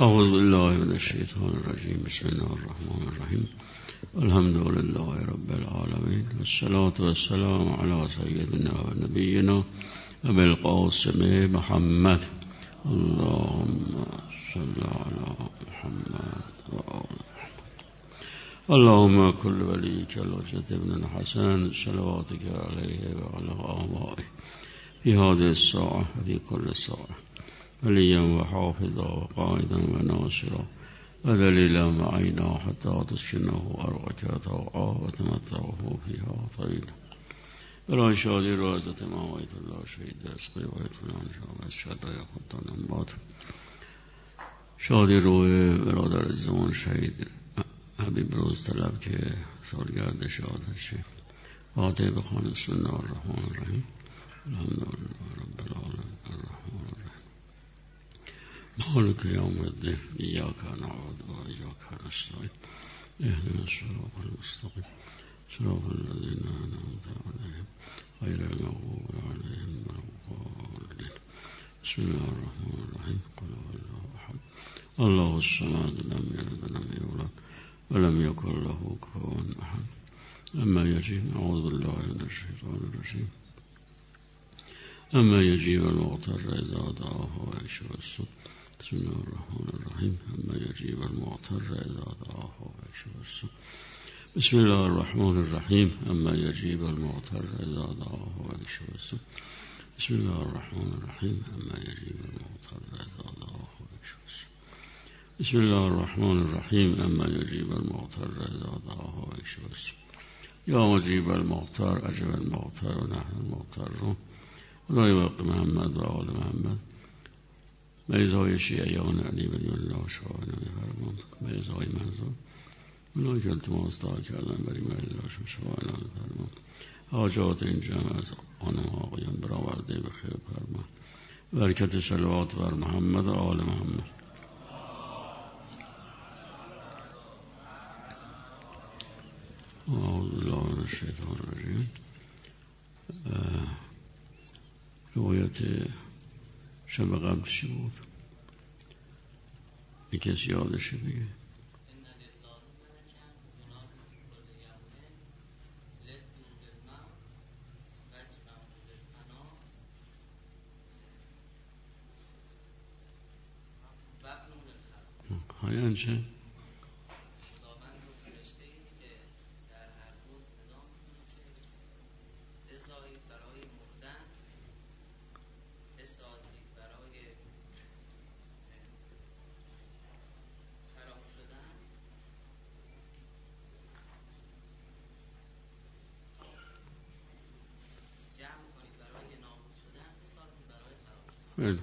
أعوذ بالله من الشيطان الرجيم. بسم الله الرحمن الرحيم. الحمد لله رب العالمين والصلاة والسلام على سيدنا ونبينا أبي القاسم محمد. اللهم صل على محمد وآل محمد. اللهم كل وليك الوجد ابن الحسن صلواتك عليه وعلى آبائه في هذه الساعة وفي كل ساعة. وليا وحافظا وقائدا وناصرا ودليلا معينا حتى تسكنه أرضك طوعا وتمتعه فيها طويلا الان شادی رو حضرت امام آیت الله شهید دست قیبایتون آنجا و از شدای خودتان باد. شادی روی برادر زمان شهید حبیب روز طلب که سالگرد شهادتش فاتحه بخوان بسم الله الرحمن الرحیم. الحمد لله رب العالمین. الرحمن الرحیم. مالك يوم الدين. إياك نعبد وإياك نستعين. اهدنا الصراط المستقيم. صراط الذين أنعمت عليهم غير المغضوب عليهم ولا الضالين. بسم الله الرحمن الرحيم. قل هو الله أحد. الله الصمد لم يلد ولم يولد ولم يكن له كفوا أحد. أما يجيب أعوذ بالله من الشيطان الرجيم. أما يجيب المغتر إذا دعاه ويكشف السوء. بسم الله الرحمن الرحيم. أما يجيب المعتر إذا دعاه السوء بسم الله الرحمن الرحيم. أما يجيب المعتر إذا دعاه السوء بسم الله الرحمن الرحيم. أما يجيب المعتر إذا دعاه السوء بسم الله الرحمن الرحيم. أما يجيب المعتر إذا دعاه السوء يا مجيب المعتر أجب المعتر ونحن المعترون. ولا يبقى محمد وآل محمد. مریض های شیعیان علی ولی الله شاهد فرمان مریض های منظور اونایی که التماس دعا کردن برای مریضاشون شفا عنایت فرمان حاجات این جمع از آنم آقایان برآورده به خیر فرمان برکت صلوات بر محمد و آل محمد أعوذ بالله من الشیطان الرجیم روایت شب قبل چی بود؟ کسی یادشه بگه های چه؟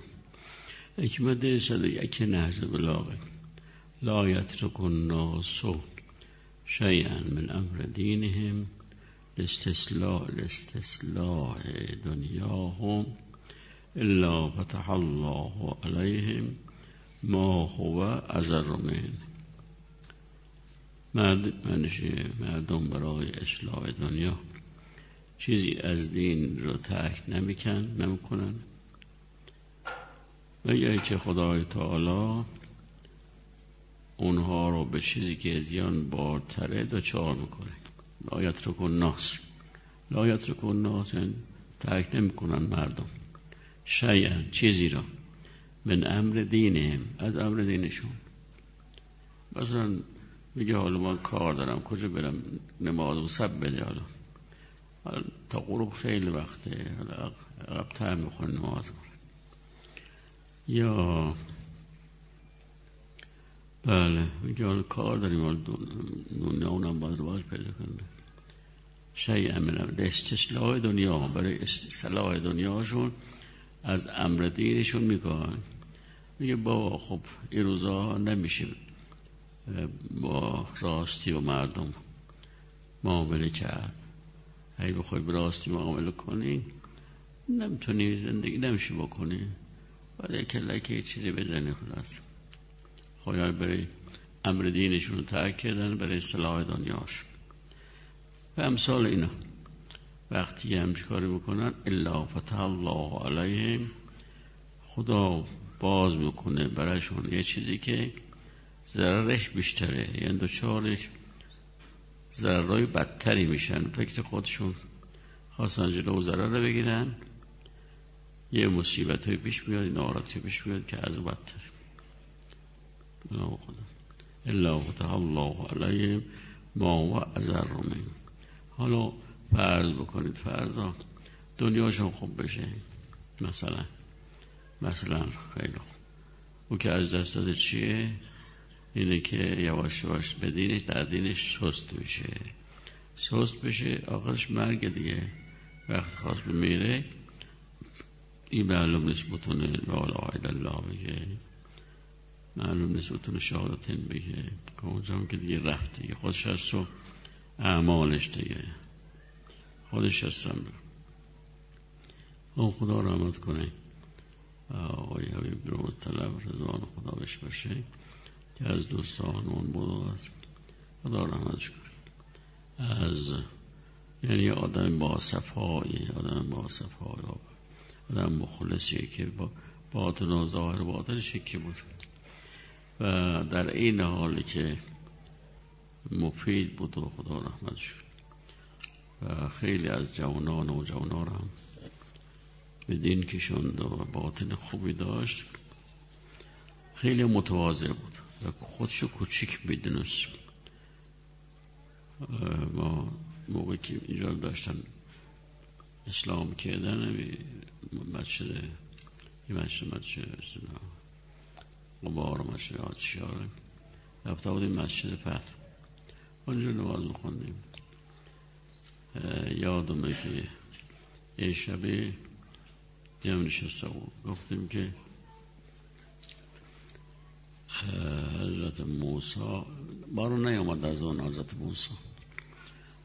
حکمت صد یک نهج بلاغه. لا يترك الناس شيئا من امر دينهم لاستسلاح لاستسلاح دنیاهم الا فتح الله عليهم ما هو ازر من مردم برای اصلاح دنیا چیزی از دین رو ترک نمی‌کن نمی‌کنن. مگر که خدای تعالی اونها رو به چیزی که زیان بارتره دچار می‌کنه. لا یترک الناس لا یترک الناس یعنی ترک نمی‌کنن مردم. شیئا چیزی را. من أمر دینهم از امر دینشون. مثلا میگه حالا من کار دارم کجا برم نماز و سب بده حالا؟ تا غروب خیلی وقته حالا عقب می‌خوره نماز. یا بله میگه کار داریم دنیا اونم باید رواج پیدا کنه شیء امن استسلاح دنیا برای صلاح دنیاشون از امر دینشون می‌کنن. میگه با خب این روزا نمیشه با راستی و مردم معامله کرد. اگه بخوای به راستی معامله کنی نمی‌تونی زندگی نمیشه بکنی. باید یک لکه چیزی بزنی خلاص. خواهی برای امر دینشون رو ترک کردن برای صلاح دنیاش. و امثال اینا. وقتی همچی کاری بکنن الا فتح الله علیهم خدا باز می‌کنه برایشون یه چیزی که ضررش بیشتره. یعنی دوچارش ضررهای بدتری میشن. فکر خودشون خواستن جلو ضرر رو بگیرن. یه مصیبت های پیش میاد ناراتی پیش میاد که از بدتر. الا فتح الله علیهم ما و ازر حالا فرض بکنید فرضا دنیاشون خوب بشه. مثلا مثلا خیلی خوب. او که از دست داده چیه؟ اینه که یواش یواش به دینش در دینش سست میشه. سست بشه آخرش مرگ دیگه. وقت خواست بمیره این معلوم بتونه به آل الله بگه. معلوم نیست بتونه شهادتین بگه. اونجا که دیگه رفت دیگه. خودش هست و اعمالش دیگه. خودش هستم اون خدا رحمت کنه. آقای حبیب رو طلب رضوان خدا بش باشه که از دوستان اون بود از خدا رحمتش کنه. از یعنی آدم با صفایی آدم با صفایی آدم مخلصیه که با باطن و ظاهر باطن شکی بود و در این حالی که مفید بود و خدا رحمت شد. و خیلی از جوانان و جوانان هم به دین کشند و باطن خوبی داشت. خیلی متواضع بود. و خودشو کوچیک می‌دونست. ما موقعی که اینجا داشتن اسلام کردن مسجد یه مسجد مسجد قبار مسجد آتشیاره رفته بودیم مسجد فتح اونجا نماز میخوندیم. یادمه که یه شبه جمع نشسته بود. گفتیم که حضرت موسی بارون نیامد در زمان حضرت موسی.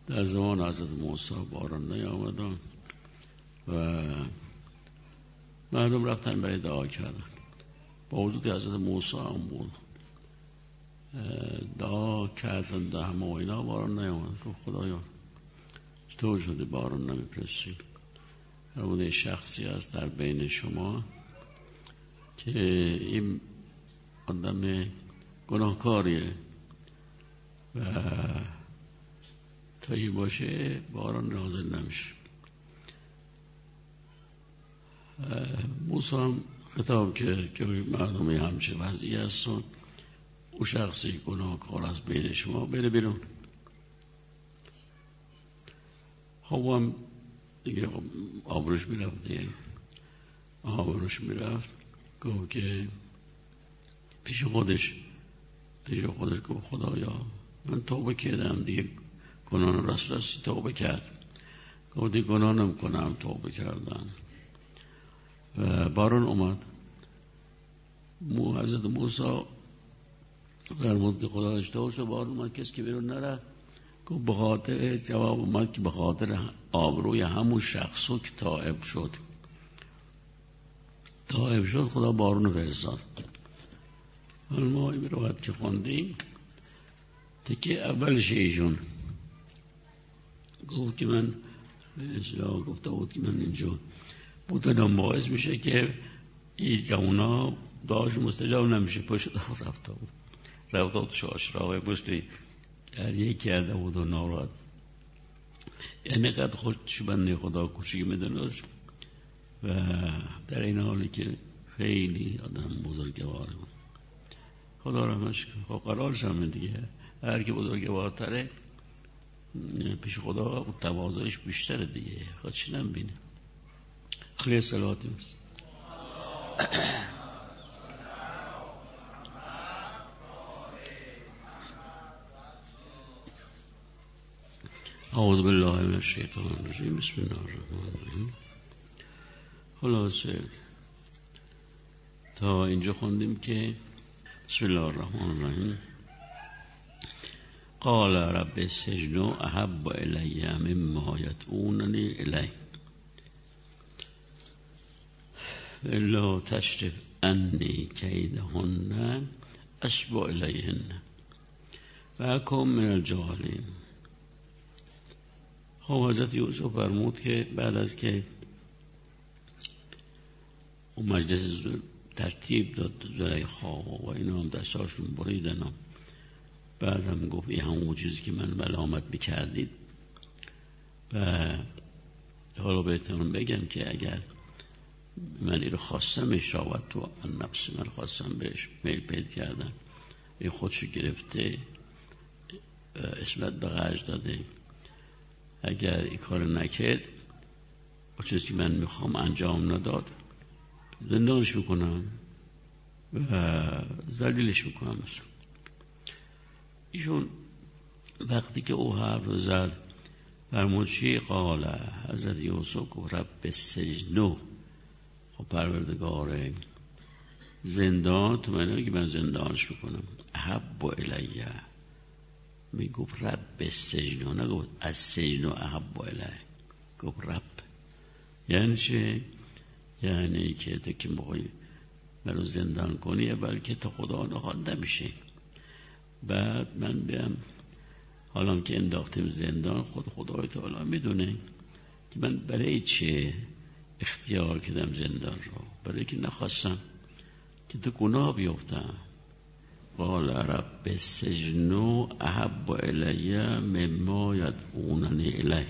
در زمان حضرت موسی بارون نیامد و مردم رفتن برای دعا کردن. با وجود حضرت موسی هم بود. دعا کردن ده همه و اینا بارون نیامد. گفت خدایا چطور شده بارون نمی‌پرسی؟ همون شخصی هست در بین شما که این آدم گناهکاریه و تا این باشه باران نازل نمیشه. موسی هم خطاب کرد که مردمی همچه وضعی هستن او شخصی گناهکار از بین شما. بره بیرون. خب هم دیگه خب آبروش می‌رفت دیگه. آبروش می‌رفت. گفت که پیش خودش پیش خودش گفت خدایا من توبه کردم دیگه. گناه راست توبه کرد. گفت دیگه گناه نم کنم توبه کردم بارون اومد. مو حضرت موسی فرمود که خدا اشتباه شد بارون اومد کسی که بیرون نرفت گفت به جواب اومد که به خاطر آبروی همون شخصو که تائب شد. تائب شد خدا بارون فرستاد. حالا ما این روایت که خوندیم تکه اولش ایشون. گفت که من اصلاح گفته بود که من اینجا بودنم باعث میشه که این جوونا داشت مستجاب نمیشه. پشت رفته بود. رفته بود شاش پشتی گریه کرده بود و ناراحت. یعنی قد خودش بنده خدا کوچیک می‌دونست و در این حالی که خیلی آدم بزرگواره بود. خدا رحمتش کنه خب قرارش همه دیگه. هر که بزرگوارتره پیش خدا تواضعش بیشتره دیگه. خودش نمی‌بینه. علیه صلواتی هست اعوذ بالله من الشیطان الرجیم بسم الله الرحمن الرحیم خلاصه تا اینجا خوندیم که بسم الله الرحمن الرحیم قال رب السجن احب الی مما یدعوننی الی الا تشرف انی کیدهن اشبع الیهن و اکم من الجاهلین خب حضرت یوسف فرمود که بعد از که اون مجلس ترتیب داد زلیخا و اینا هم دستاشون بریدن بعد هم گفت این همون چیزی که من ملامت می‌کردید. و حالا بهتون بگم که اگر من این خواستم اشراوت تو نفس من خواستم بهش میل پید کردم. این خودشو گرفته اسمت به غرج داده. اگر این کار نکرد و چیزی که من می‌خوام انجام نداد زندانش می‌کنم و زلیلش می‌کنم مثلا. ایشون وقتی که او حرف رو زد فرمود چی؟ قال حضرت یوسف رب سجنو. خب پروردگار زندان تو من که من زندانش می‌کنم. احب و الیه. می گفت رب سجنو نگفت از سجنو احب و الیه. گفت رب. یعنی چه یعنی که تو که موقعی منو زندان کنی بلکه تو خدا نخواد نمیشه بعد من بیام حالا که انداختیم زندان خود خدای تعالی می‌دونه که من برای چه اختیار کردم زندان رو. برای که نخواستم که تو گناه بیفتم. قال رب سجنو احب الیه مما یدعوننی الیه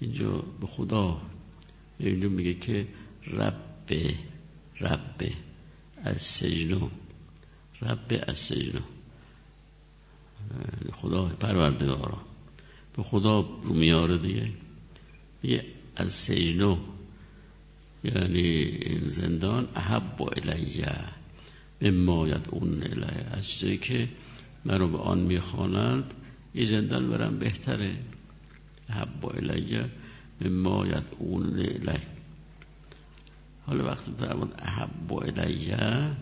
اینجا به خدا اینجا میگه که رب رب از سجنو. رب از سجنو. خدا پروردگارا. به خدا رو میاره دیگه. یه از سجنو یعنی این زندان احب و الیه مماید اون الیه از چیزی که من رو به آن می‌خوانند این زندان برم بهتره. احب و الیه مماید اون الیه. حالا وقتی فرمود احب و الیه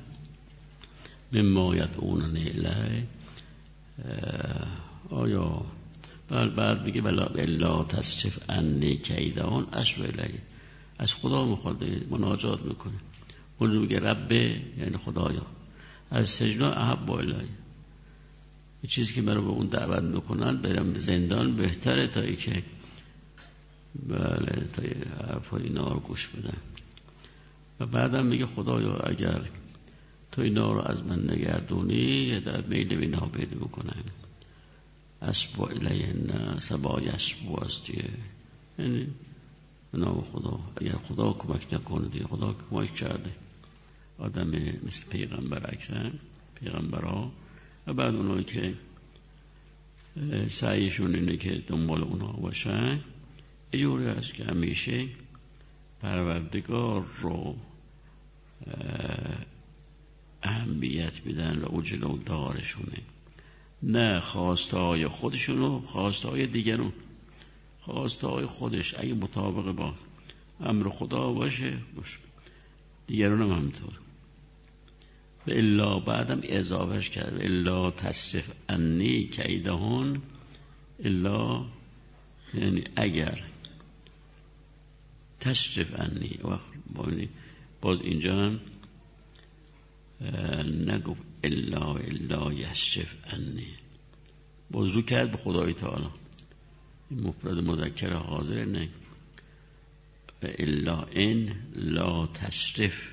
مماید اون الیه. آیا بعد بعد میگه بلا الا تصرف انی کیدان اشبه از خدا می‌خواد مناجات می‌کنه اونجا میگه رب یعنی خدایا. از سجنا احب الهی یه چیزی که مرا به اون دعوت می‌کنن برم به زندان بهتره تا ای که بله تا حرفای اینا رو گوش بدن و بعدم میگه خدایا اگر تو اینا رو از من نگردونی یه در میل بینا پیدا بکنن اسبو الیهن سبای اسبو است دیگه. یعنی نام خدا. اگر خدا کمک نکنه دیگه خدا کمک کرده. آدم مثل پیغمبر اکرم پیغمبرها. و بعد اونایی که سعیشون اینه که دنبال اونا باشن. یه هست که همیشه پروردگار رو اهمیت میدن و او جلو دارشونه. نه خواسته های خودشونو خواسته های دیگرون. خواسته های خودش اگه مطابق با امر خدا باشه باشه دیگرون هم همینطور. و الا بعدم اضافهش کرد. الا تصرف انی کیدهون الا یعنی اگر تصرف انی. باز اینجا هم نگفت. الا الا یسرف انی. باز رو کرد به خدای تعالی. این مفرد مذکر حاضر نه. و الا این لا تشرف.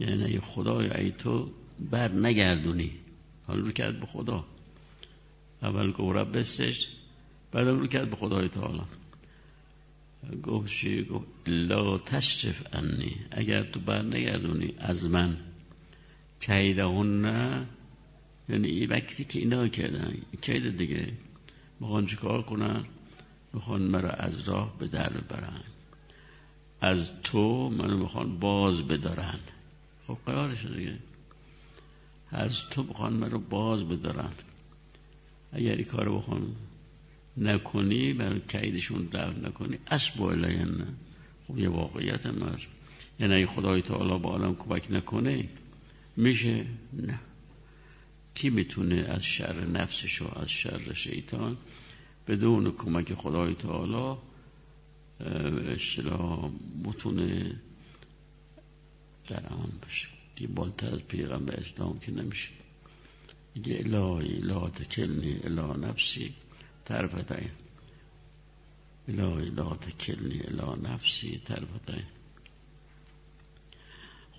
یعنی ای خدای ای تو بر نگردونی. حالا رو کرد به خدا. اول گفت رب بستش بعد رو کرد به خدای تعالی. گفت چی؟ گفت لا تشرف انی. اگر تو بر نگردونی از من. نه یعنی این وقتی که اینا کردن کید دیگه می‌خوان چیکار کنن می‌خوان مرا از راه به در ببرن از تو منو می‌خوان باز بدارن خب قرارش دیگه از تو می‌خوان مرا باز بدارن اگر این کارو بخوان نکنی برای کیدشون در نکنی اسب نه خب یه واقعیت هم هست یعنی خدای تعالی با عالم کمک نکنه میشه؟ نه. کی می‌تونه از شر نفسش و از شر شیطان بدون کمک خدای تعالی؟ اشتلا بتونه در امان باشه. دیگه بالتر از پیغمبر اسلام که نمیشه. دیگه الهی لا تکلنی الا نفسی طرفتین. الهی لا تکلنی الا نفسی طرفتین.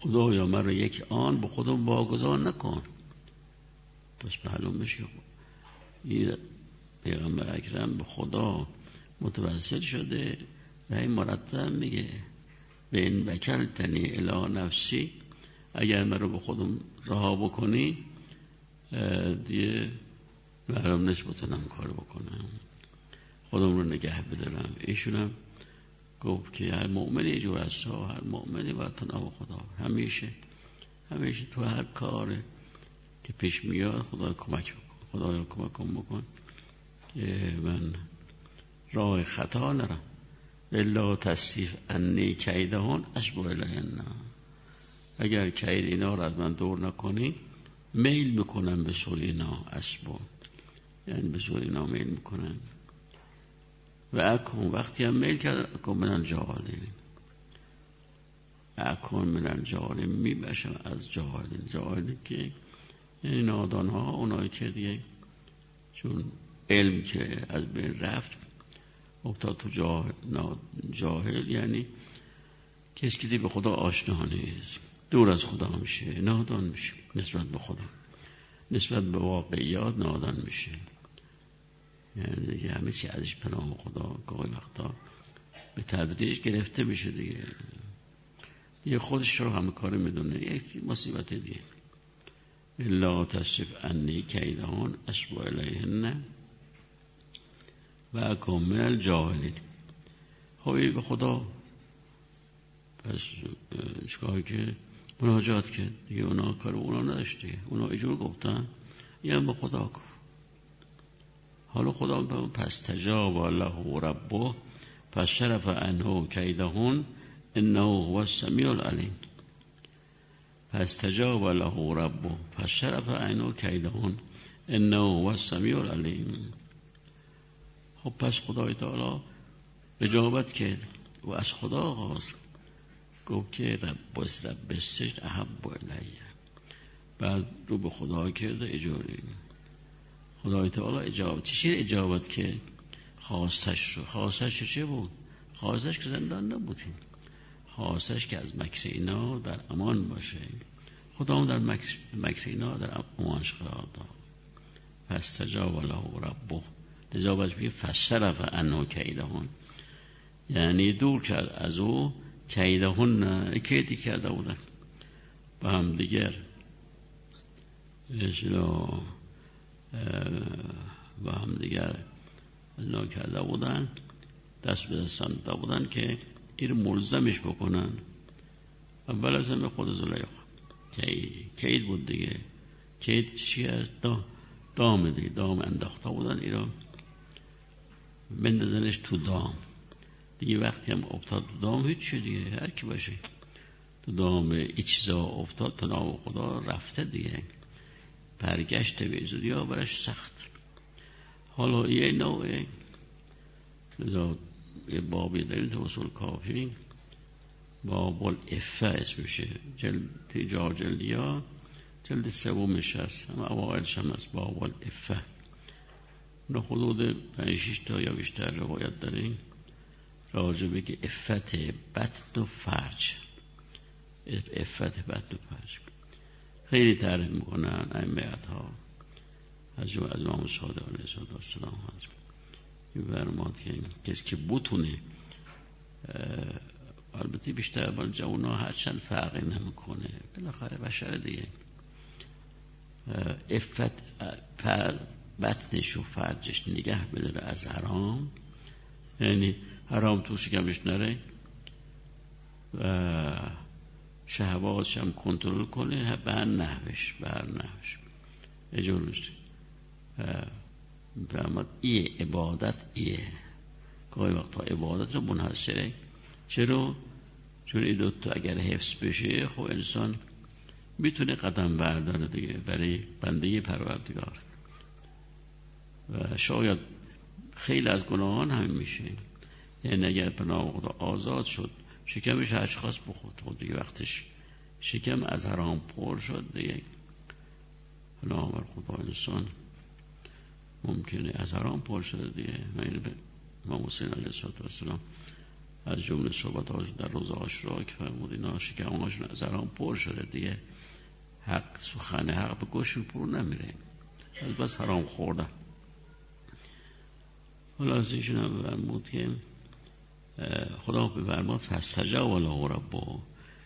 خدایا مرا یک آن به خودم واگذار نکن. پس معلوم میشه این پیغمبر اکرم به خدا متوسل شده و این مرتب میگه. به این وکل تنی الا نفسی. اگر من رو به خودم رها بکنی دیگه برام نسبتنم کار بکنم. خودم رو نگه بدارم. ایشونم گفت که هر مؤمنی جو از هر مؤمنی باید تنها خدا. همیشه همیشه تو هر کار که پیش میاد خدا کمک بکن خدا کمک کن بکن که من راه خطا نرم. الا تصریف انی کیدهان اشبه الهن اگر کید اینا رو از من دور نکنی میل می‌کنم به سوی اینا اسبا یعنی به سوی اینا میل می‌کنم. و اکن وقتی هم میل کرد اکن من جاهلین اکن من جاهلین میبشم از جاهلین جاهلین که یعنی نادان ها اونایی که دیگه چون علم که از بین رفت افتاد تو جاهل, جاهل یعنی کسی که به خدا آشنا نیست. دور از خدا میشه نادان میشه نسبت به خدا. نسبت به واقعیات نادان میشه. یعنی دیگه همه چی ازش پناه خدا گاهی وقتا به تدریج گرفته میشه دیگه. یه خودش رو همه کار می‌دونه. یک مصیبت دیگه. لا تصف انی کیدهان اشبو الیهن و اکم من الجاهلین. خب به خدا. پس چکار که؟ مناجات کرد. دیگه اونا کار اونا نداشت دیگه. اونا اجور گفتن. یه هم به خدا گفت. حالا خدا پس تجاب الله ربه پس شرف انه کیدهون انه هو السمیع العلیم. پس تجاب له ربه پس شرف انه کیدهون انه هو السمیع العلیم. خب پس خدای تعالی اجابت کرد و از خدا خواست. گفت که رب رب بسجد احب الیه. بعد رو به خدا کرده اجاره. خدای تعالی اجابت چی اجابت که خواستش رو خواستش چه بود؟ خواستش که زندان نبودیم خواستش که از مکر اینا در امان باشه. خدا در مکر اینا در امانش قرار داد. پس تجاب له ربه. بیه فشرف انو کیدهون یعنی دور کرد از او کیدهون کیدی کرده بودن با هم دیگر. با هم دیگر نا کرده بودن دست به دست بودن که این ملزمش بکنن. اول از همه خود زلیخا. کید بود دیگه؟ کید چی از دام دیگه دام انداخته بودن ایران بندازنش تو دام. دیگه وقتی هم افتاد تو دام هیچ دیگه هر کی باشه. تو دام ایچزا افتاد تو نام خدا رفته دیگه. برگشت به ها برش سخت. حالا یه نوع لذا یه بابی داریم تو اصول کافی. باب الافه اسمشه جلد ها جلد سومش هست. هم اوائلش هم از باب الافه. اونو حدود پنج تا یا بیشتر روایت داریم. راجبه که افت بطن و فرج. افت بطن و فرج. خیلی تعریف می‌کنن امیت ها از امام صادق علیه السلام هست این برماد که کسی که بتونه البته بیشتر بال جوان ها هرچند فرقی نمی‌کنه. بالاخره بشر دیگه. افت بطنش و فرجش نگه بداره از حرام. یعنی حرام تو شکمش نره. و شهواتش هم کنترل کنه به هر نحوش به هر نحوش اجازه فرماد ای عبادت ایه گاهی وقتا عبادت رو منحصره. چرا؟ چون این دوتا اگر حفظ بشه خب انسان می‌تونه قدم برداره دیگه برای بنده پروردگار. و شاید خیلی از گناهان همین میشه. یعنی اگر پناه خدا آزاد شد شکمش هرچی خواست بخود خود دیگه وقتش شکم از حرام پر شد دیگه. پناه بر خدا انسان ممکنه از حرام پر شده دیگه. من به امام حسین علیه السلام از جمله صحبت در روز آشرا که فرمود اینا شکمهاشون از الان پر شده دیگه. حق سخن حق به گوشون پرو نمیره. از بس حرام خوردن. حالا از ایشون هم فرمود که خدا بفرماد فستجاب له ربه.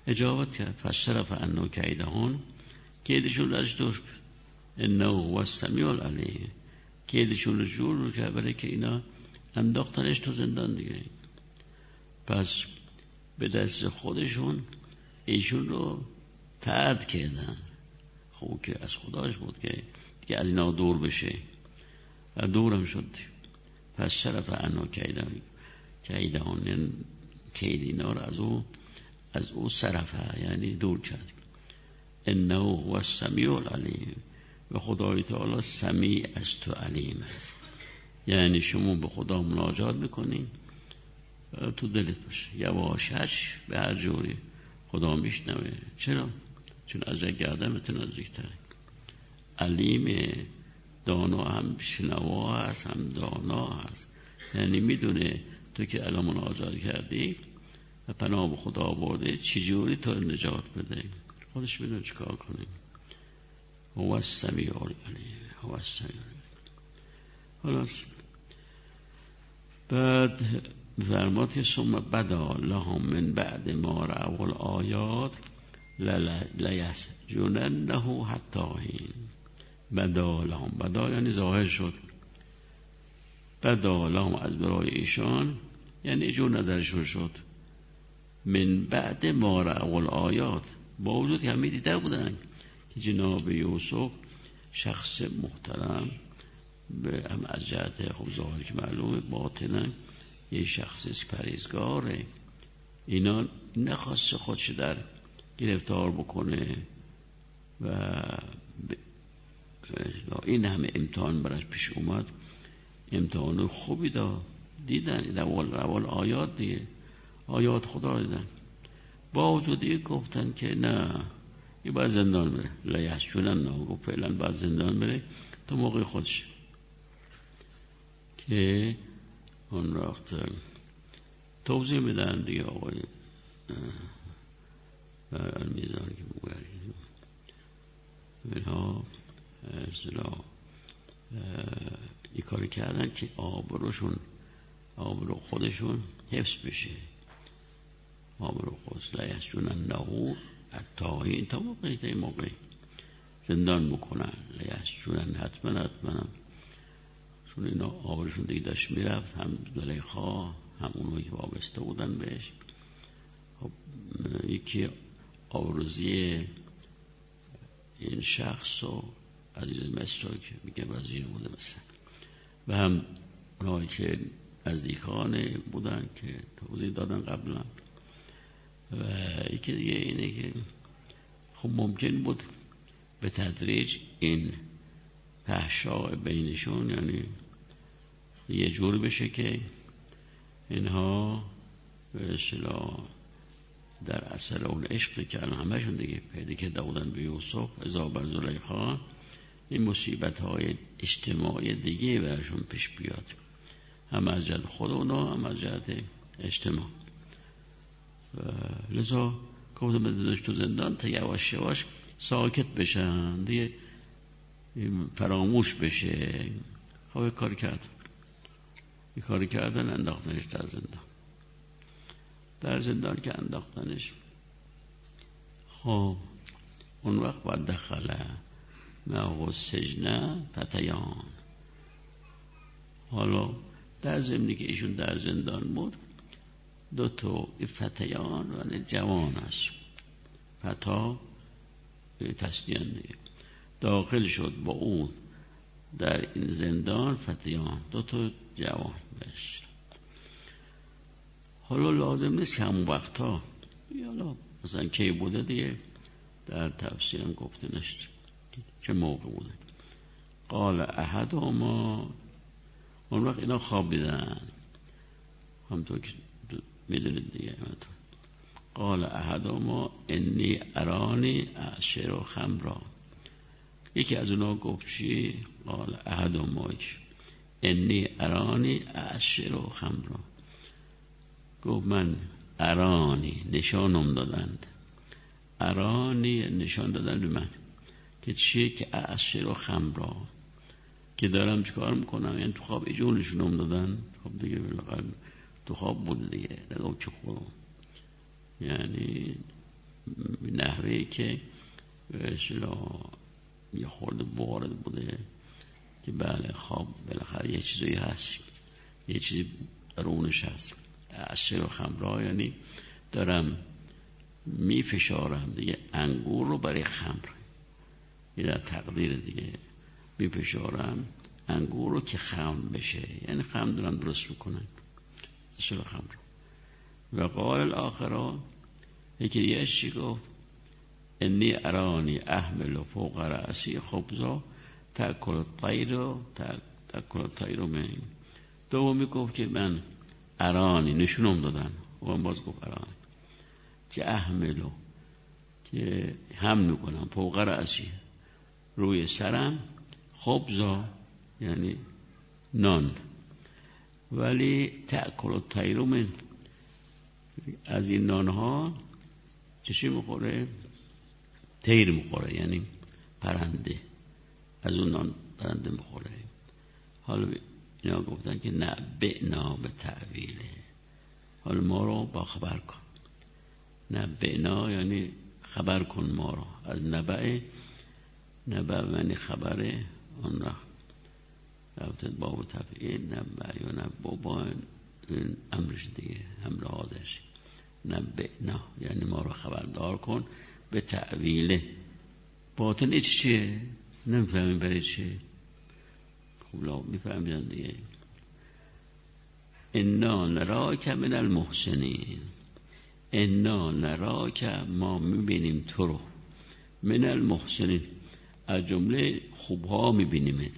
اجابت کرد فصرف انو کیدهون کیدشون از دور انه هو السمیع العلیم. کیدشون رو جور رو کرد برای که اینا انداختنش تو زندان دیگه. پس به دست خودشون ایشون رو ترد کردن. خب که از خداش بود که دیگه از اینا دور بشه. و دورم شد. پس شرف انا کیدان کیدان یعنی کید اینا رو از او از او صرفه یعنی دور کرد. انه هو السمیع العلیم. و خدای تعالی سمیع از تو علیم است. یعنی شما به خدا مناجات می‌کنین تو دلت باشه. یواشش به هر جوری خدا میشنوه. چرا؟ چون از گردمت نزدیکتره. علیم دانا هم شنوا هست هم دانا هست. یعنی می‌دونه تو که الان مناجات کردی و پناه به خدا برده چجوری تو نجات بده؟ خودش می‌دونه چیکار کنه. هو السمیع العلیم هو السمیع خلاص. بعد فرماد که ثم بدا لهم من بعد ما رأوا الآیات لیسجننه حتی هین بدا لهم. بدا یعنی ظاهر شد. بدا لهم از برای ایشان. یعنی جور نظرشون شد. من بعد ما رأوا الآیات. با وجود که همه دیده بودن که جناب یوسف شخص محترم به هم از جهت خب ظاهر که معلومه باطنا یه شخص پریزگاره اینا نخواست خودش در گرفتار بکنه و این همه امتحان براش پیش اومد. امتحان خوبی دا دیدن روال روال آیات دیگه. آیات خدا دیدن. با وجودی گفتن که نه این باید زندان بره. لیحس شدن نه. گفت فعلا باید زندان بره تا موقع خودش. که اون وقت توضیح میدن دیگه آقای المیزان که بگریم اینها اصلا این کاری کردن که آبروشون آبرو خودشون حفظ بشه. آبرو خودش لیسجون نهو این تا موقعی تا موقعی. زندان بکنن. لیسجون حتما حتما. چون اینا آبرشون دیگه داشت می‌رفت هم زلیخا هم اونایی که وابسته بودن بهش. خب یکی آبروزی این شخص و عزیز مصر که میگه وزیر بوده مثلا. و هم اونایی که نزدیکان بودن که توضیح دادن قبلا. و یکی دیگه اینه که خب ممکن بود به تدریج این پهشا بینشون یعنی یه جور بشه که اینها به اصطلاح در اثر اون عشق که الان همشون دیگه پیدا که دادن به یوسف ازا بر زلیخا این مصیبت های اجتماعی دیگه برشون پیش بیاد. هم از جهت خود اونا هم از جهت اجتماع. لذا گفتم بدونش تو زندان تا یواش یواش ساکت بشن. دیگه فراموش بشه. خب کاری کرد. این کاری کردن انداختنش در زندان. در زندان که انداختنش. خب اون وقت باید دخله معه سجنه فتیان. حالا در زمینی که ایشون در زندان بود دو تا فتیان و جوان است. فتا تسلیان داخل شد با اون در این زندان فتیان دو تا جوان بشت حالا لازم نیست همون وقتا حالا مثلا کی بوده دیگه؟ در تفسیرم گفته نشد. چه موقع بوده؟ قال احد ما اون وقت اینا خواب دیدن. همطور که می‌دونید دیگه. قال احد ما انی ارانی اشر و خمرا یکی از اونا گفت چی؟ قال احد مایش انی ارانی اشر و خمرا گفت من ارانی نشانم دادند. ارانی نشان دادن به من که چیه که اعشر و خمرا که دارم چیکار می‌کنم؟ یعنی تو خواب ایجور نشونم دادن؟ خب دیگه بالاخره تو خواب بود دیگه. نگاه که خودم یعنی نحوه که به یه خورده وارد بوده که بله خواب بالاخره یه چیزی هست. یه چیزی درونش هست. اصل و خمرا یعنی دارم می فشارم دیگه. انگور رو برای خمر. یه در تقدیر دیگه. می فشارم انگور رو که خم بشه. یعنی خم دارم درست می‌کنن. اصل خمر و قال الاخران یکی دیگه چی گفت؟ انی ارانی احمل و فوق رأسی خبزا تاکل الطیر تاکل الطیر من. دومی گفت که من ارانی نشونم دادن و من باز گفت ارانی. که احملو که هم می‌کنم فوق رأسی روی سرم خبزا یعنی نان. ولی تأکل الطیر من از این نانها چشی می‌خوره؟ تیر می‌خوره یعنی پرنده. از اون نان پرنده می‌خوره. حالا اینا گفتن که نبعنا به تعویله حالا ما رو با خبر کن. نبعنا یعنی خبر کن ما رو. از نبع نبع یعنی خبره. اون را رفتن باب تفعیل نبع یا نبع با این امرش دیگه هم لحاظش نبعنا یعنی ما رو خبردار کن به تعویله باطن چیه؟ نمی‌فهمیم برای چه خوب لا میفهمیدن دیگه. انا نراک من المحسنین. انا نراک ما می‌بینیم تو رو. من المحسنین. از جمله خوبها میبینیمت.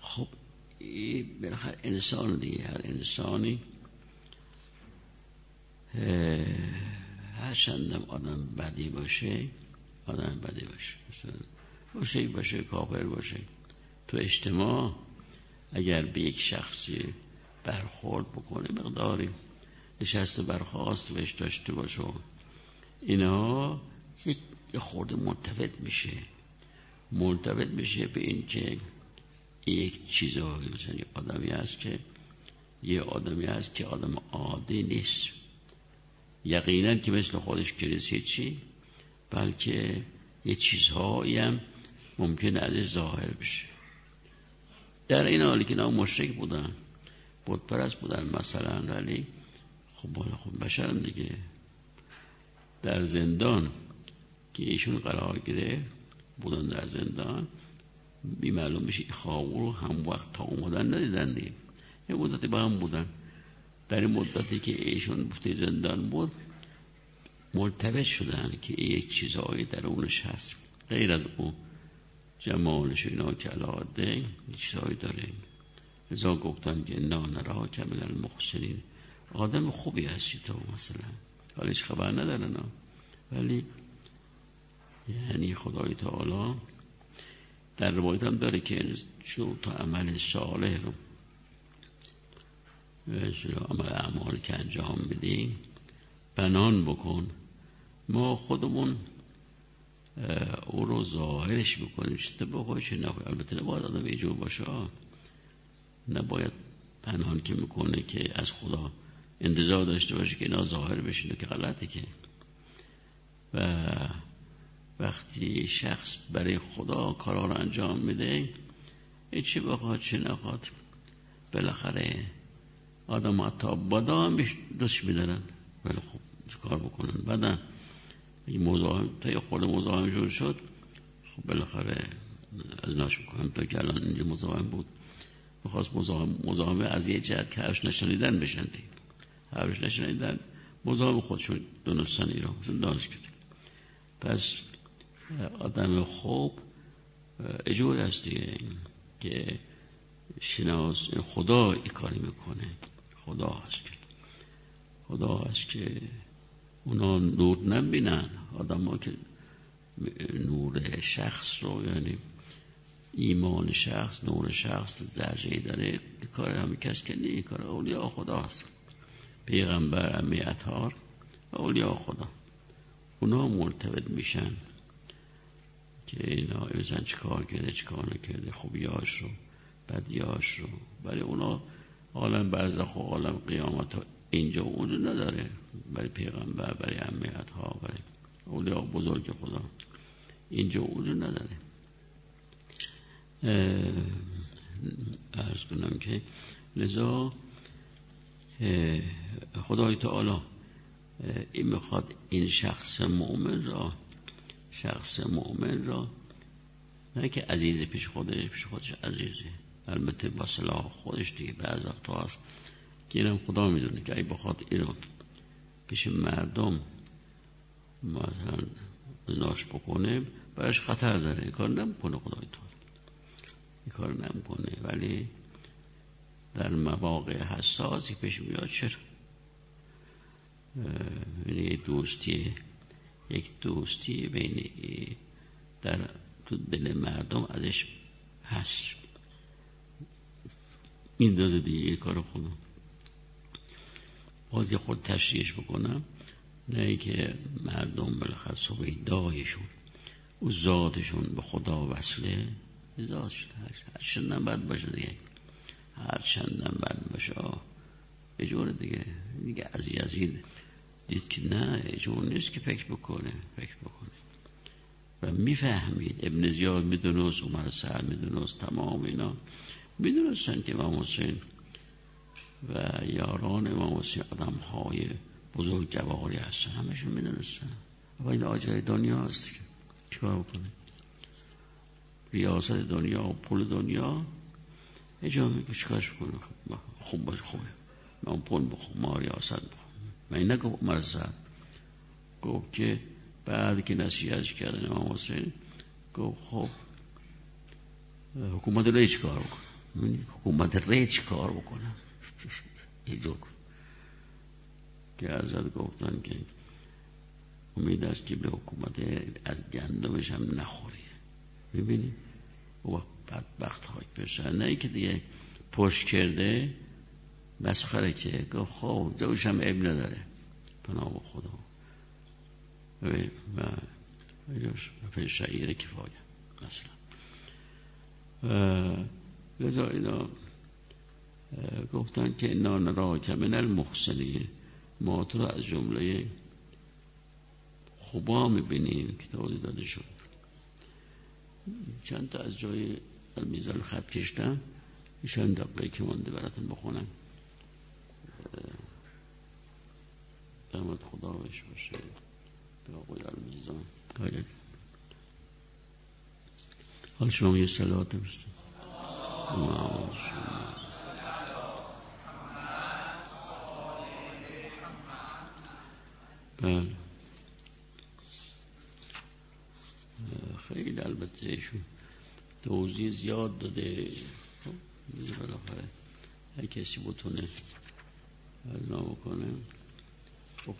خب بالاخره انسان دیگه هر انسانی هر چندم آدم بدی باشه آدم بدی باشه مثلا باشه باشه کافر باشه. تو اجتماع اگر به یک شخصی برخورد بکنه مقداری نشست برخواست بهش داشته باشه. اینا یک خورده مرتبط میشه. مرتبط میشه به این که یک چیزهایی مثلا یه آدمی هست که یه آدمی هست که آدم عادی نیست. یقینا که مثل خودش کلیسی چی؟ بلکه یه چیزهایی هم ممکن ازش ظاهر بشه. در این حالی که نه مشرک بودن پرست بودن مثلا ولی خب بالا خب بشرن دیگه. در زندان که ایشون قرار گرفت بودن در زندان بی معلوم بشه خواب رو هم وقت تا اومدن ندیدن دیگه. یه مدتی با هم بودن. در این مدتی که ایشون توی زندان بود مرتبط شدن که یک چیزهایی در اونش هست. غیر از اون جمالش و اینا کلاده چیزهایی داره ازا گفتن که نا نرا کمل المحسنین. آدم خوبی هستی تو مثلا. حالش خبر نداره ولی یعنی خدای تعالی در روایت هم داره که چون تو عمل صالح رو عمل اعمال که انجام بدی بنان بکن. ما خودمون او رو ظاهرش بکنیم. چه با خودش نخواهی البته نباید آدم ایجور باشه نباید پنهان که می‌کنه که از خدا انتظار داشته باشه که اینا ظاهر بشینه که غلطه که. و وقتی شخص برای خدا کارا رو انجام میده چی بخواد چی نخواد؟ بالاخره آدم حتی بادا هم دوست میدارن. ولی خب چه کار بکنن؟ بعدا اگه مزاحم تا یه خورده مزاحم جور شد خب بالاخره از ناش می‌کنم. تا که الان اینجا مزاحم بود. می‌خواست مزاحمه از یه جهت که حرفش نشنیدن بشن دید حرفش نشنیدن مزاحم خودشون دونستن ایران. دانش کرد پس آدم خوب اجور هست دیگه که شناس خدا ای کاری می‌کنه. خدا هست که خدا هست که اونا نور نبینن. آدم ها که نور شخص رو یعنی ایمان شخص نور شخص درجه داره کار همه کس که نیه کار اولیا خدا هست پیغمبر امی اطهار اولیاء خدا. اونا مرتبط میشن. که اینا ایزن چه کار کرده چه کار نکرده خوبیاش رو بدیاش رو. برای اونا عالم برزخ و عالم قیامت اینجا و اونجا نداره. برای پیغمبر برای امیت ها برای اولیاء بزرگ خدا. اینجا و اونجا نداره ارز کنم که لذا خدای تعالی این می‌خواد این شخص مؤمن را شخص مؤمن را نه که عزیز پیش خودش پیش خودش عزیزه. البته با صلاح خودش دیگه بعض وقت هست که اینم خدا می‌دونه که ای بخواد اینو پیش مردم مثلا ناش بکنه برش خطر داره. این کار نمی‌کنه خدای تو. این کار نمی‌کنه. ولی در مواقع حساسی پیش میاد. چرا؟ یعنی دوستی یک دوستی بین در تو دل مردم ازش هست این داده دیگه کار خودم باز خود تشریحش بکنم. نه که مردم بالاخره صبح دایشون و ذاتشون به خدا وصله. ذاتش هر چندم بد باشه دیگه. هر چندم بد باشه یه جور دیگه. دیگه از یزید دید که نه اجور نیست که فکر بکنه فکر بکنه. و می‌فهمید ابن زیاد می‌دونست عمر سعد می‌دونست تمام اینا. می‌دونستن که امام حسین و یاران امام حسین آدم های بزرگ جواهری هستن. همشون می‌دونستن. و این آجای دنیا که چیکار بکنه ریاست دنیا و پول دنیا. اجا میگه چیکارش کنه خوب باش خوبه. من پول بخوام ما ریاست بخوام من نگفت عمر سعد گفت که بعد که نصیحتش کردن امام حسین گفت خب حکومت رو چی کار بکنم حکومت ری چی کار بکنم. ایدو که ازت گفتن که امید است که به حکومت از گندمش هم نخوری. ببینی او بدبخت خاک بشه نه که دیگه پشت کرده مسخره که گفت خب جوش هم عیب نداره. پناه خدا. و و شعیر کفایه. مثلا لذا اینا گفتن که اینا نرا من المحسنین ما تو را از جمله خوبا می‌بینیم که توضیح داده شد. چند تا از جای المیزان خط کشتم ایشان دقیقه که مانده براتون بخونم. رحمت خدا بش باشه. به آقای المیزان. حال شما یه سلات بستم بله. خیلی البته ایشون توضیح زیاد داده. خب بالاخره هر کسی بتونه نام کنه خب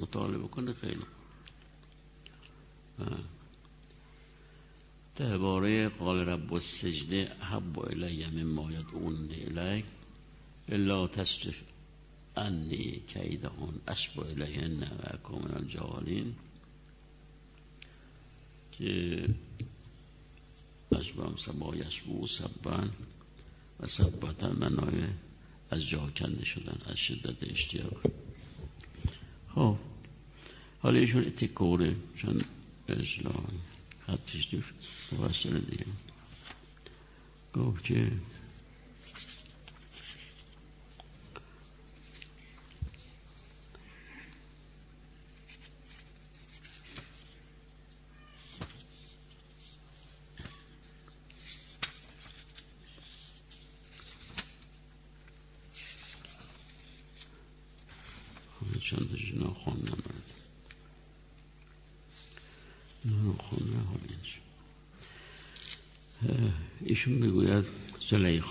مطالبه کنه خیلی درباره قال رب السجده حب الی مما اون الیک الا تصرف انی کیدهون اسب الیهن و اکو من الجوالین که اسبم سبا یسبو سبن و سبتن منای از جا کنده شدن از شدت اشتیاق. خب. حالا ایشون اتکوره چون اصلاح دیر مفصل دیگه. گفت که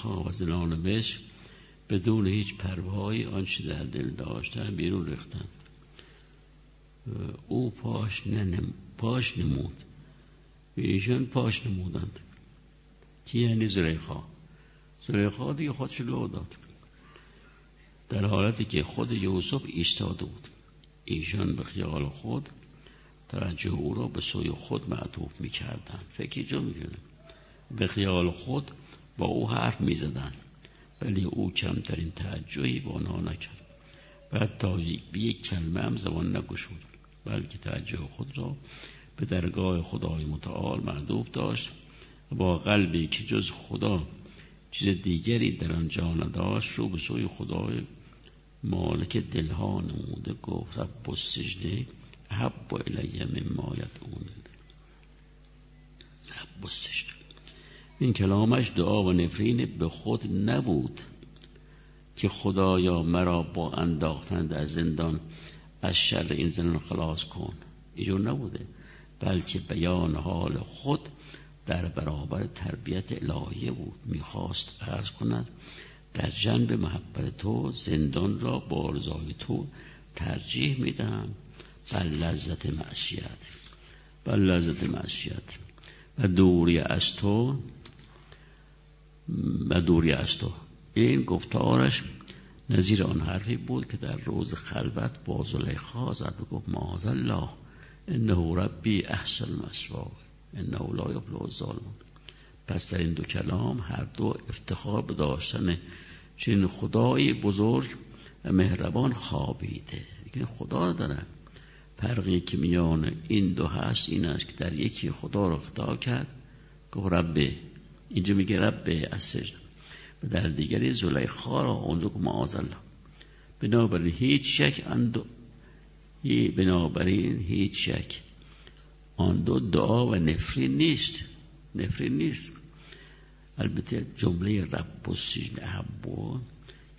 زلیخا و زلان بش بدون هیچ پروایی آنچه در دل داشتن بیرون ریختن. او پاش, ننم پاش نمود. ایشان پاش نمودند. کی یعنی زلیخا زلیخا دیگه خودش لو داد. در حالتی که خود یوسف ایستاده بود. ایشان به خیال خود توجه او را به سوی خود معطوف می کردن فکر جا می به خیال خود با او حرف می زدن ولی او کمترین توجهی با آنها نکرد. و به یک کلمه هم زبان نگشود بلکه توجه خود را به درگاه خدای متعال مردوب داشت و با قلبی که جز خدا چیز دیگری در آنجا نداشت رو به سوی خدای مالک دلها نموده گفت رب السجده حب الی مما اون رب السجده. این کلامش دعا و نفرین به خود نبود که خدایا مرا با انداختند از زندان از شر این زنان خلاص کن. اینجور نبوده بلکه بیان حال خود در برابر تربیت الهیه بود. می‌خواست عرض کند در جنب محبت تو زندان را با رضای تو ترجیح میدم بر لذت معصیت بر لذت معصیت. و دوری از تو و دوری از تو. این گفتارش نظیر آن حرفی بود که در روز خلوت با زلیخا زد و گفت معاذ الله انه ربی احسن مسوا انه لا یفلح الظالمون. پس در این دو کلام هر دو افتخار به داشتن چنین خدای بزرگ مهربان خوابیده. خدا داره. فرقی که میان این دو هست این است که در یکی خدا رو خطا کرد گفت ربه اینجا میگه ربه از و در دیگری زلیخا را اونجا که معاذ الله. بنابراین هیچ شک اندو بنابراین هیچ شک. آن دو دعا و نفرین نیست. نفرین نیست. البته جمله رب و سجن احبو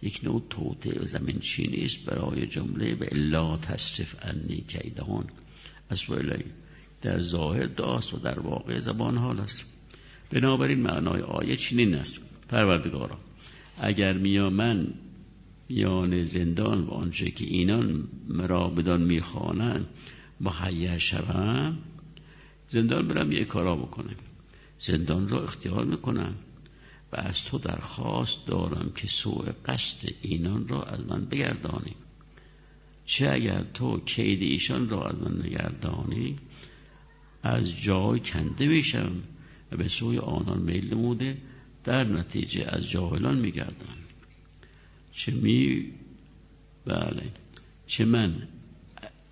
یک نوع توته و زمین چینی است برای جمله به الا تصرف انی کیدهان. از در ظاهر داست و در واقع زبان حال است. بنابراین معنای آیه چنین است. پروردگارا اگر میا من میان زندان و آنچه که اینان مرا بدان می‌خوانند مخیر شوم زندان برم یه کارا بکنم. زندان را اختیار می‌کنم و از تو درخواست دارم که سوء قصد اینان را از من بگردانی. چه اگر تو کید ایشان را از من نگردانی از جای کنده میشم به سوی آنان میل نموده در نتیجه از جاهلان میگردم چه می بله. چه من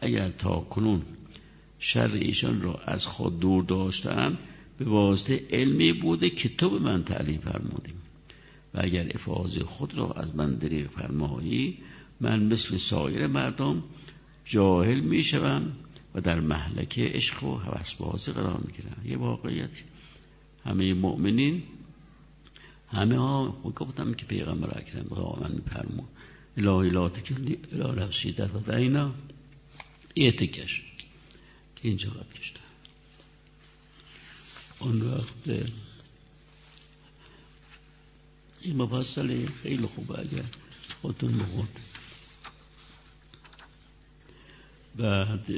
اگر تا کنون شر ایشان را از خود دور داشتم به واسطه علمی بوده که تو به من تعلیم فرمودیم و اگر افاظ خود را از من دریغ فرمایی من مثل سایر مردم جاهل می شوم و در محلکه عشق و حوث قرار می گیرم یه واقعیت همه مؤمنین همه ها گفتم که پیغمبر اکرم با من فرمون الهی لا تکلی اله نفسی در و اینا یه تکش که اینجا قد کشتم اون وقت این مفصل خیلی خوبه اگر خودتون بخود بعد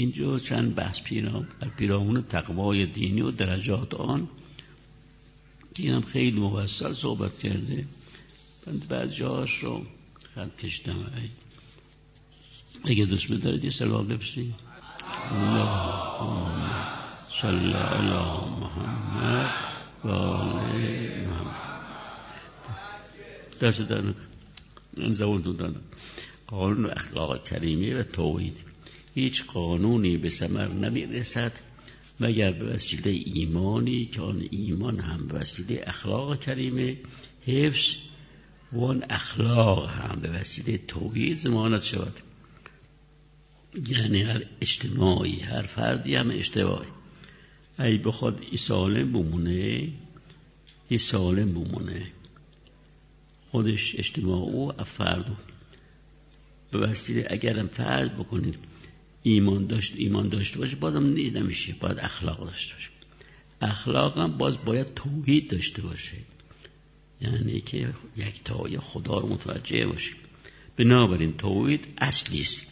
اینجا چند بحث پیرام پیرامون تقوای دینی و درجات آن. اینم خیلی مفصل صحبت کرده. بند بعد جاهاش رو خط کشتم اگه دوست بدارید یه سلام بپسید اللهم صل علی محمد و آل محمد. دست در این زبان دادن قانون اخلاق کریمی و توحید هیچ قانونی به سمر نمی‌رسد مگر به وسیله ایمانی که آن ایمان هم به وسیله اخلاق کریمه حفظ و آن اخلاق هم به وسیله توحید زمانت شود. یعنی هر اجتماعی هر فردی هم اجتماعی ای بخواد ای سالم بمونه ای سالم بمونه. خودش اجتماع او فرد. به وسیله اگرم فرد بکنید ایمان داشت ایمان داشته باشه. بازم نمیشه باید اخلاق داشته باشه. اخلاق هم باز باید توحید داشته باشه. یعنی که یک تای خدا رو متوجه باشه بنابراین توحید اصلی است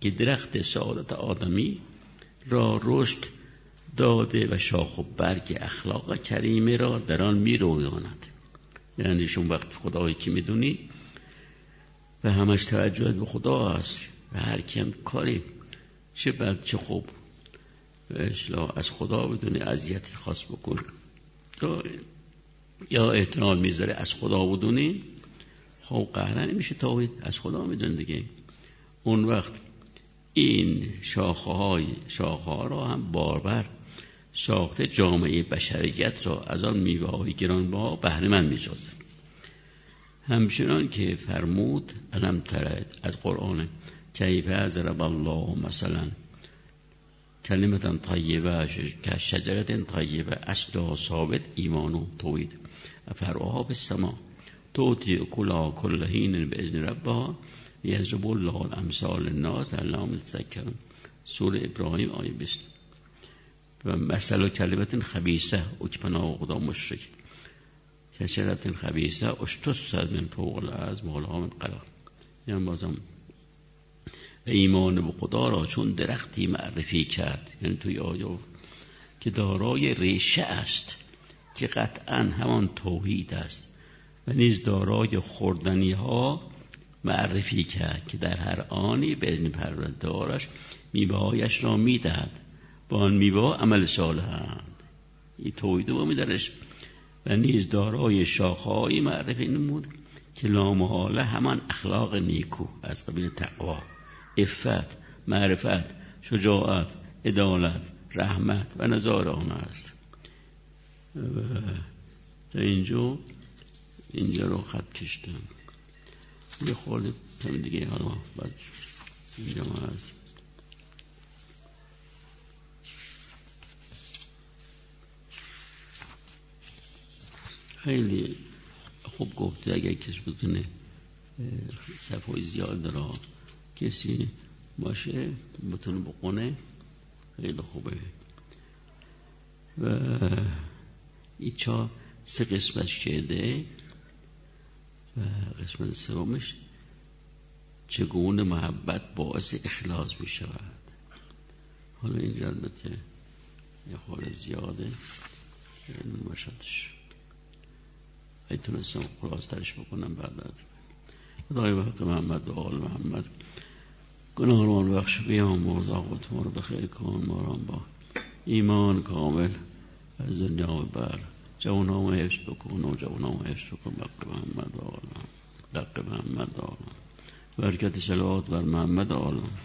که درخت سعادت آدمی را رشد داده و شاخ و برگ اخلاق کریمه را در آن می رویاند. یعنی شما وقت خدایی که می‌دونی و همش توجه به خدا است و هر کم کاری چه بد چه خوب. به از خدا بدونی اذیت خاص بکن. یا احترام می‌ذاره از خدا بدونی. خب قهره نمیشه توحید از خدا میدون دیگه. اون وقت این شاخه های شاخه ها را هم باربر ساخته جامعه بشریت را از آن میوه های با بهره من می‌سازه. همچنان که فرمود علم ترد از قرآن کیف رب الله مثلا؟ کلمتا طیبه شجرت طیبه اصلا ثابت ایمان و توید فرعها به سما توتی کلا کلهین به ازن ربها یزرب الله الامثال الناس لعلهم تذکرون سوره ابراهیم آیه 20 و مثل کلمت خبیثه اکپنا خدا مشرک. کشرت خبیثه اشتست من فوق الارض مولا من قرار. یعنی بازم ایمان به خدا را چون درختی معرفی کرد. یعنی توی آیا که دارای ریشه است که قطعا همان توحید است و نیز دارای خوردنی ها معرفی کرد که در هر آنی به ازن پروردگارش میوهایش را می‌دهد. با آن میوه عمل صالحند این توحید رو میدرش و نیز دارای شاخهایی معرفی نمود که لامحاله همان اخلاق نیکو از قبیل تقوا. افت معرفت شجاعت عدالت رحمت و نظار آن است. تا اینجا اینجا رو خط کشتم. یه خورده تم دیگه حالا بعد اینجا ما هست خیلی خوب گفته اگر کسی بتونه صفحه زیاد داره کسی باشه بتونه بقونه خیلی خوبه. و ایچا سه قسمتش کرده. و قسمت سومش چگونه محبت باعث اخلاص می شود حالا اینجا البته یه خورده زیاده. این باشدش اگه خلاص بکنم بعد خدای وقت محمد و آل محمد. گناهان بخش. بیام مرزاق ما رو بخیر کن ماران با. ایمان کامل از دنیا و بر. جوان حفظ بکن و جوان حفظ بکن بقی محمد آلم دق محمد آلم برکت شلوات بر محمد آلم